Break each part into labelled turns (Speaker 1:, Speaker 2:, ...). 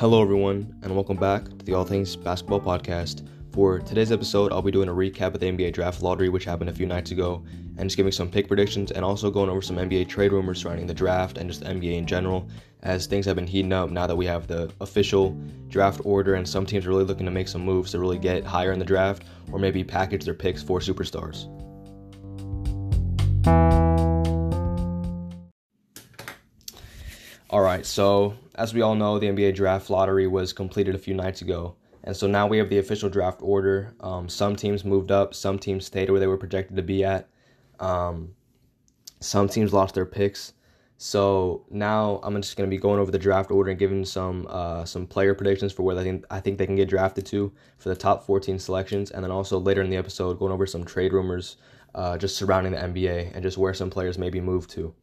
Speaker 1: Hello, everyone, and welcome back to the All Things Basketball Podcast. For today's episode, I'll be doing a recap of the NBA Draft Lottery, which happened a few nights ago, and just giving some pick predictions and also going over some NBA trade rumors surrounding the draft and just the NBA in general, as things have been heating up now that we have the official draft order and some teams are really looking to make some moves to really get higher in the draft or maybe package their picks for superstars. All right, so as we all know, the NBA draft lottery was completed a few nights ago. And so now we have the official draft order. Um, some teams moved up, some teams stayed where they were projected to be at. Um, some teams lost their picks. So now I'm just going to be going over the draft order and giving some uh, some player predictions for where I think I think they can get drafted to for the top 14 selections, and then also later in the episode going over some trade rumors uh, just surrounding the NBA and just where some players may be moved to.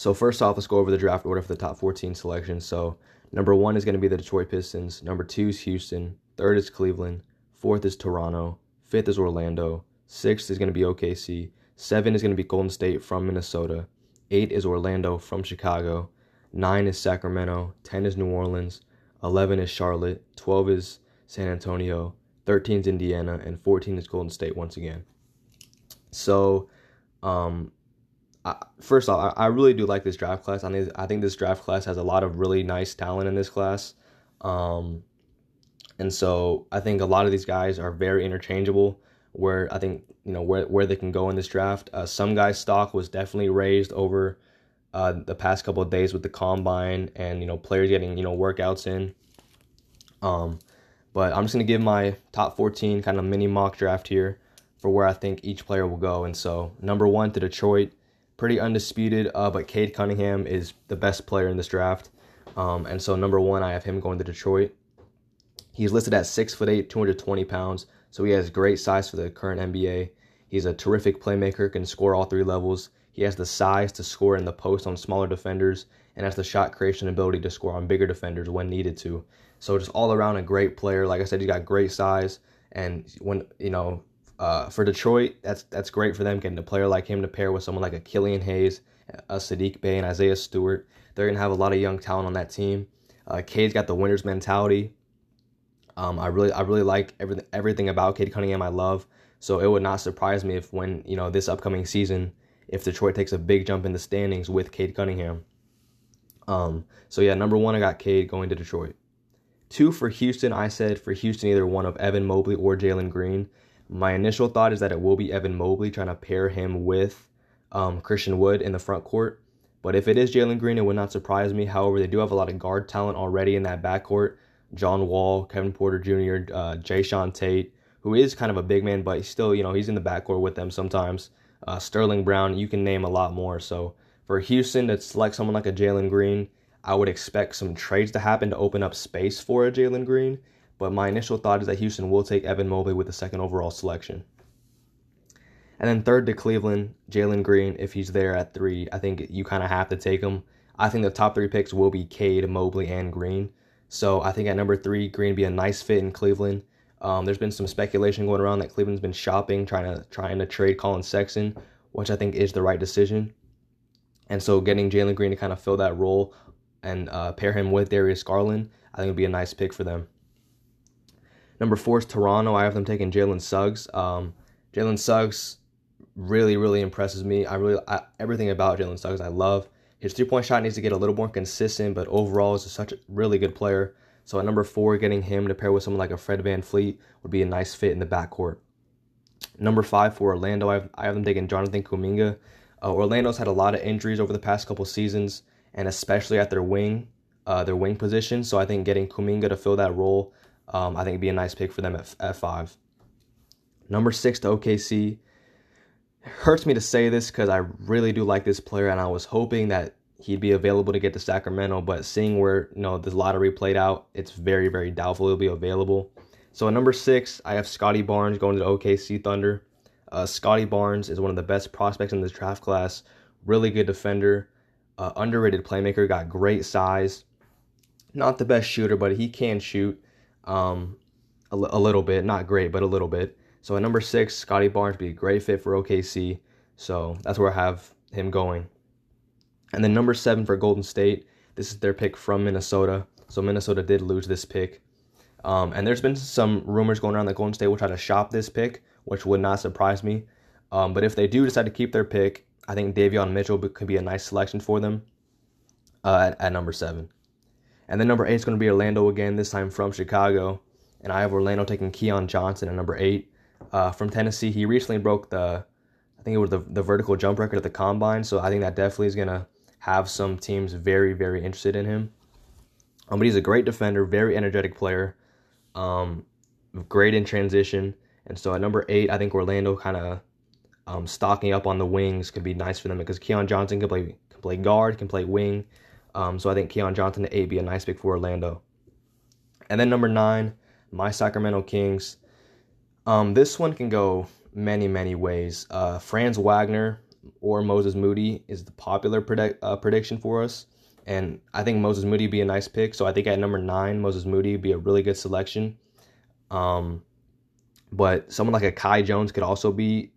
Speaker 1: So first off, let's go over the draft order for the top 14 selections. So number one is going to be the Detroit Pistons. Number two is Houston. Third is Cleveland. Fourth is Toronto. Fifth is Orlando. Sixth is going to be OKC. Seven is going to be Golden State from Minnesota. Eight is Orlando from Chicago. Nine is Sacramento. Ten is New Orleans. Eleven is Charlotte. Twelve is San Antonio. Thirteen is Indiana, and fourteen is Golden State once again. So, um, I, first off, I, I, really do like this draft class. I think I think this draft class has a lot of really nice talent in this class, um, and so I think a lot of these guys are very interchangeable. Where I think you know where where they can go in this draft. Uh, some guys' stock was definitely raised over uh, the past couple of days with the combine and you know players getting you know workouts in. Um, but I'm just gonna give my top 14 kind of mini mock draft here for where I think each player will go. And so number one to Detroit pretty undisputed. Uh, but Cade Cunningham is the best player in this draft. Um, and so number one, I have him going to Detroit. He's listed at six foot eight, 220 pounds. So he has great size for the current NBA. He's a terrific playmaker, can score all three levels. He has the size to score in the post on smaller defenders and has the shot creation ability to score on bigger defenders when needed to. So just all around a great player. Like I said, he's got great size. And when, you know, uh, for Detroit, that's that's great for them getting a player like him to pair with someone like a Killian Hayes, a Saddiq Bey, and Isaiah Stewart. They're gonna have a lot of young talent on that team. Uh, Cade's got the winner's mentality. Um, I really I really like everything everything about Cade Cunningham. I love. So it would not surprise me if when you know this upcoming season, if Detroit takes a big jump in the standings with Cade Cunningham. Um, so yeah, number one, I got Cade going to Detroit. Two for Houston, I said for Houston either one of Evan Mobley or Jalen Green. My initial thought is that it will be Evan Mobley trying to pair him with um, Christian Wood in the front court. But if it is Jalen Green, it would not surprise me. However, they do have a lot of guard talent already in that backcourt. John Wall, Kevin Porter Jr., uh, Jae'Sean Tate, who is kind of a big man, but still, you know, he's in the backcourt with them sometimes. Uh, Sterling Brown, you can name a lot more. So for Houston to select someone like a Jalen Green, I would expect some trades to happen to open up space for a Jalen Green. But my initial thought is that Houston will take Evan Mobley with the second overall selection. And then third to Cleveland, Jalen Green, if he's there at three, I think you kind of have to take him. I think the top three picks will be Cade, Mobley, and Green. So I think at number three, Green be a nice fit in Cleveland. Um, there's been some speculation going around that Cleveland's been shopping, trying to trying to trade Collin Sexton, which I think is the right decision. And so getting Jalen Green to kind of fill that role and uh, pair him with Darius Garland, I think would be a nice pick for them. Number four is Toronto. I have them taking Jalen Suggs. Um, Jalen Suggs really, really impresses me. I really I, everything about Jalen Suggs I love. His three point shot needs to get a little more consistent, but overall is such a really good player. So at number four, getting him to pair with someone like a Fred VanVleet would be a nice fit in the backcourt. Number five for Orlando, I have, I have them taking Jonathan Kuminga. Uh, Orlando's had a lot of injuries over the past couple seasons, and especially at their wing, uh, their wing position. So I think getting Kuminga to fill that role um, I think it'd be a nice pick for them at, at five. Number six to OKC. It hurts me to say this because I really do like this player, and I was hoping that he'd be available to get to Sacramento. But seeing where you know the lottery played out, it's very very doubtful he'll be available. So at number six, I have Scottie Barnes going to the OKC Thunder. Uh, Scottie Barnes is one of the best prospects in this draft class. Really good defender, uh, underrated playmaker. Got great size. Not the best shooter, but he can shoot um, a, little bit, not great, but a little bit. So at number six, Scottie Barnes be a great fit for OKC. So that's where I have him going. And then number seven for Golden State. This is their pick from Minnesota. So Minnesota did lose this pick. Um, and there's been some rumors going around that Golden State will try to shop this pick, which would not surprise me. Um, but if they do decide to keep their pick, I think Davion Mitchell could be a nice selection for them uh, at, at number seven. And then number eight is going to be Orlando again, this time from Chicago. And I have Orlando taking Keon Johnson at number eight. Uh, from Tennessee, he recently broke the, I think it was the, the vertical jump record at the combine. So I think that definitely is going to have some teams very, very interested in him. Um, but he's a great defender, very energetic player, um, great in transition. And so at number eight, I think Orlando kind of um, stocking up on the wings could be nice for them because Keon Johnson can play can play guard, can play wing. Um, so I think Keon Johnson at eight be a nice pick for Orlando. And then number nine, my Sacramento Kings. Um, this one can go many, many ways. Uh, Franz Wagner or Moses Moody is the popular predict, uh, prediction for us. And I think Moses Moody be a nice pick. So I think at number nine, Moses Moody be a really good selection. Um, but someone like a Kai Jones could also be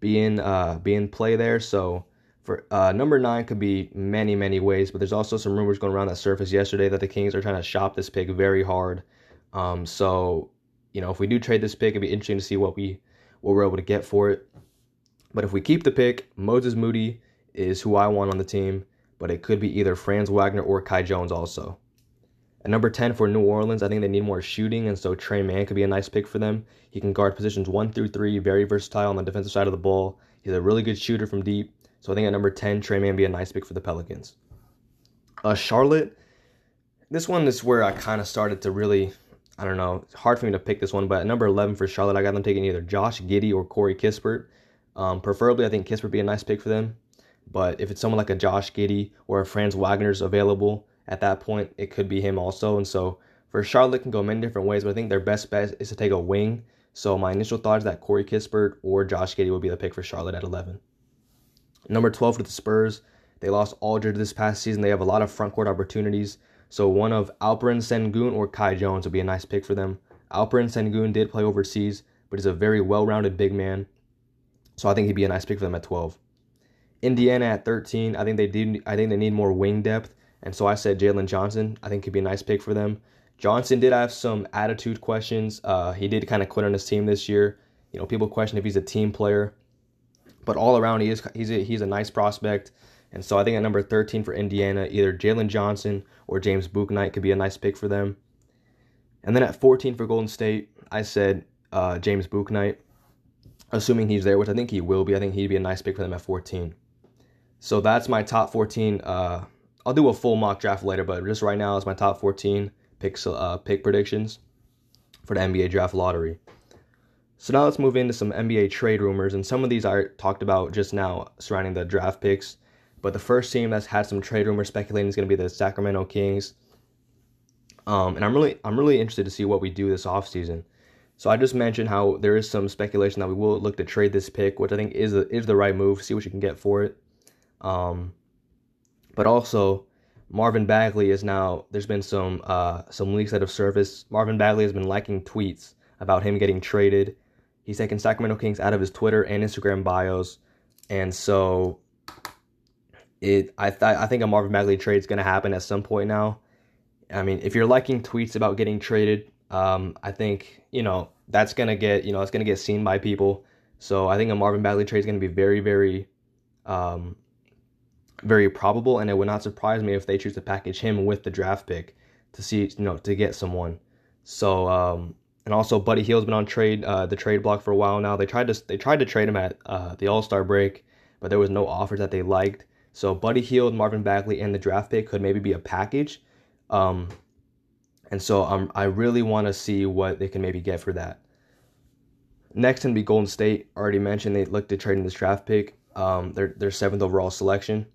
Speaker 1: be in uh, be in play there. So for uh, number nine could be many many ways. But there's also some rumors going around that surfaced yesterday that the Kings are trying to shop this pick very hard. Um, so you know if we do trade this pick, it'd be interesting to see what we what we're able to get for it. But if we keep the pick, Moses Moody is who I want on the team, but it could be either Franz Wagner or Kai Jones also. At number 10 for New Orleans, I think they need more shooting, and so Tre Mann could be a nice pick for them. He can guard positions 1 through 3, very versatile on the defensive side of the ball. He's a really good shooter from deep, so I think at number 10, Tre Mann be a nice pick for the Pelicans. Uh, Charlotte, this one is where I kind of started to really, I don't know, it's hard for me to pick this one, but at number 11 for Charlotte, I got them taking either Josh Giddey or Corey Kispert. Um, preferably, I think Kispert would be a nice pick for them. But if it's someone like a Josh Giddey or a Franz Wagner's available at that point, it could be him also. And so for Charlotte, can go many different ways, but I think their best bet is to take a wing. So my initial thought is that Corey Kispert or Josh Giddey will be the pick for Charlotte at 11. Number 12 for the Spurs. They lost Aldridge this past season. They have a lot of front court opportunities. So one of Alperen Sengun or Kai Jones would be a nice pick for them. Alperen Sengun did play overseas, but he's a very well-rounded big man. So I think he'd be a nice pick for them at 12. Indiana at 13. I think they do. I think they need more wing depth, and so I said Jalen Johnson. I think could be a nice pick for them. Johnson did have some attitude questions. Uh, he did kind of quit on his team this year. You know, people question if he's a team player, but all around he is. He's a, he's a nice prospect, and so I think at number 13 for Indiana, either Jalen Johnson or James Bouknight could be a nice pick for them. And then at 14 for Golden State, I said uh, James Bouknight assuming he's there, which I think he will be. I think he'd be a nice pick for them at 14. So that's my top 14. Uh, I'll do a full mock draft later, but just right now it's my top 14 picks, uh, pick predictions for the NBA draft lottery. So now let's move into some NBA trade rumors, and some of these I talked about just now surrounding the draft picks. But the first team that's had some trade rumors speculating is going to be the Sacramento Kings. Um, and I'm really I'm really interested to see what we do this offseason. So I just mentioned how there is some speculation that we will look to trade this pick, which I think is a, is the right move. See what you can get for it. Um, but also, Marvin Bagley is now. There's been some uh, some leaks that have surfaced. Marvin Bagley has been liking tweets about him getting traded. He's taken Sacramento Kings out of his Twitter and Instagram bios, and so it. I th- I think a Marvin Bagley trade is going to happen at some point now. I mean, if you're liking tweets about getting traded, um, I think you know that's gonna get you know it's gonna get seen by people. So I think a Marvin Bagley trade is gonna be very very, um, very probable, and it would not surprise me if they choose to package him with the draft pick to see you know to get someone. So um, and also Buddy Hield's been on trade uh, the trade block for a while now. They tried to they tried to trade him at uh, the All Star break, but there was no offers that they liked. So Buddy Hield, Marvin Bagley, and the draft pick could maybe be a package. Um, and so um, I really want to see what they can maybe get for that. Next can be Golden State. Already mentioned they looked at trading this draft pick. Um, their their seventh overall selection,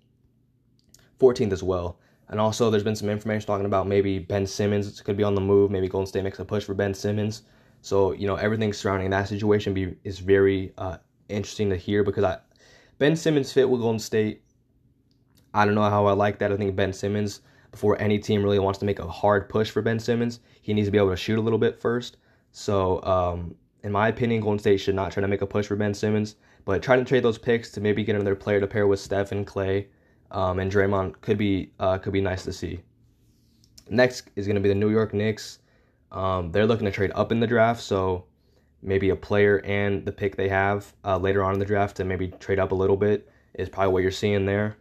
Speaker 1: 14th as well. And also, there's been some information talking about maybe Ben Simmons could be on the move. Maybe Golden State makes a push for Ben Simmons. So you know everything surrounding that situation be is very uh, interesting to hear because I Ben Simmons fit with Golden State. I don't know how I like that. I think Ben Simmons before any team really wants to make a hard push for Ben Simmons, he needs to be able to shoot a little bit first. So, um, in my opinion, Golden State should not try to make a push for Ben Simmons, but try to trade those picks to maybe get another player to pair with Steph and Klay um, and Draymond could be uh, could be nice to see. Next is going to be the New York Knicks. Um, they're looking to trade up in the draft, so maybe a player and the pick they have uh, later on in the draft to maybe trade up a little bit is probably what you're seeing there.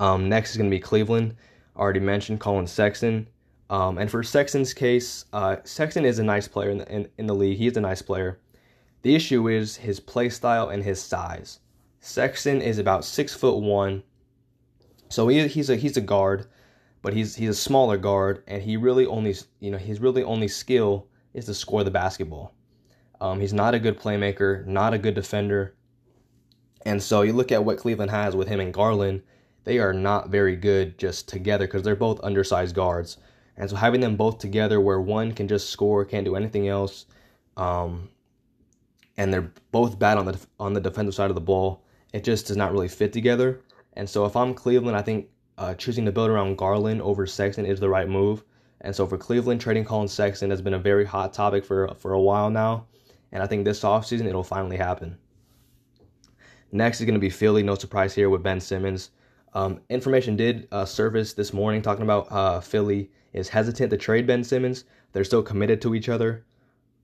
Speaker 1: Um, next is going to be Cleveland. Already mentioned Collin Sexton. Um, and for Sexton's case, uh, Sexton is a nice player in the, in, in the league. He's a nice player. The issue is his play style and his size. Sexton is about six foot one, so he, he's a he's a guard, but he's he's a smaller guard, and he really only you know his really only skill is to score the basketball. Um, he's not a good playmaker, not a good defender, and so you look at what Cleveland has with him and Garland. They are not very good just together because they're both undersized guards. And so having them both together where one can just score, can't do anything else, um, and they're both bad on the on the defensive side of the ball, it just does not really fit together. And so if I'm Cleveland, I think uh, choosing to build around Garland over Sexton is the right move. And so for Cleveland, trading Collin Sexton has been a very hot topic for for a while now. And I think this offseason it'll finally happen. Next is going to be Philly. No surprise here with Ben Simmons. Um, information did uh, surface this morning talking about uh, Philly is hesitant to trade Ben Simmons. They're still committed to each other.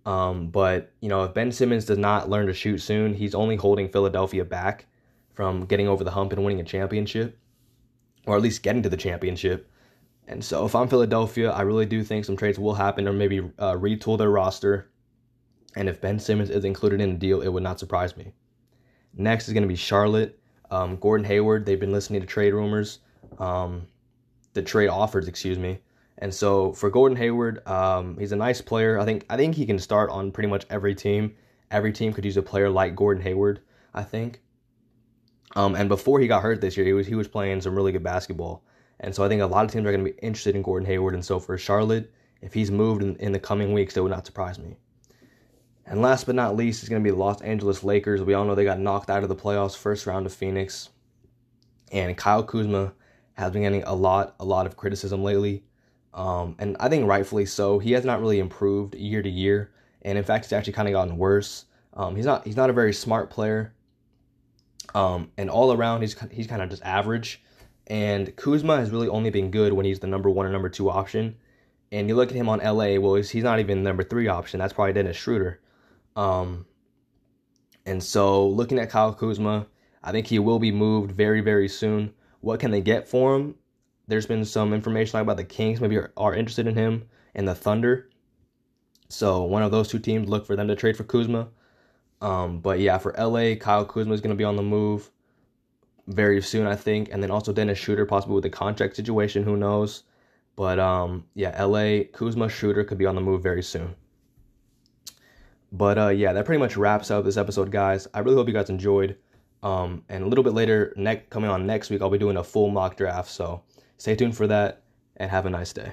Speaker 1: Um, but, you know, if Ben Simmons does not learn to shoot soon, he's only holding Philadelphia back from getting over the hump and winning a championship, or at least getting to the championship. And so, if I'm Philadelphia, I really do think some trades will happen or maybe uh, retool their roster. And if Ben Simmons is included in the deal, it would not surprise me. Next is going to be Charlotte. Um, Gordon Hayward, they've been listening to trade rumors, um, the trade offers, excuse me. And so for Gordon Hayward, um, he's a nice player. I think I think he can start on pretty much every team. Every team could use a player like Gordon Hayward. I think. Um, and before he got hurt this year, he was he was playing some really good basketball. And so I think a lot of teams are going to be interested in Gordon Hayward. And so for Charlotte, if he's moved in, in the coming weeks, that would not surprise me. And last but not least is going to be Los Angeles Lakers. We all know they got knocked out of the playoffs first round of Phoenix. And Kyle Kuzma has been getting a lot, a lot of criticism lately. Um, and I think rightfully so. He has not really improved year to year, and in fact, he's actually kind of gotten worse. Um, he's not he's not a very smart player, um, and all around he's he's kind of just average. And Kuzma has really only been good when he's the number one or number two option. And you look at him on LA, well, he's, he's not even number three option. That's probably Dennis Schroeder. Um, and so looking at Kyle Kuzma, I think he will be moved very, very soon. What can they get for him? there's been some information about the Kings maybe are, are interested in him and the Thunder. So one of those two teams look for them to trade for Kuzma. Um, but yeah, for LA, Kyle Kuzma is going to be on the move very soon, I think, and then also Dennis Schroeder, possibly with the contract situation. Who knows? But um, yeah, LA Kuzma Schroeder could be on the move very soon. But uh, yeah, that pretty much wraps up this episode, guys. I really hope you guys enjoyed. Um, and a little bit later, next coming on next week, I'll be doing a full mock draft. So Stay tuned for that and have a nice day.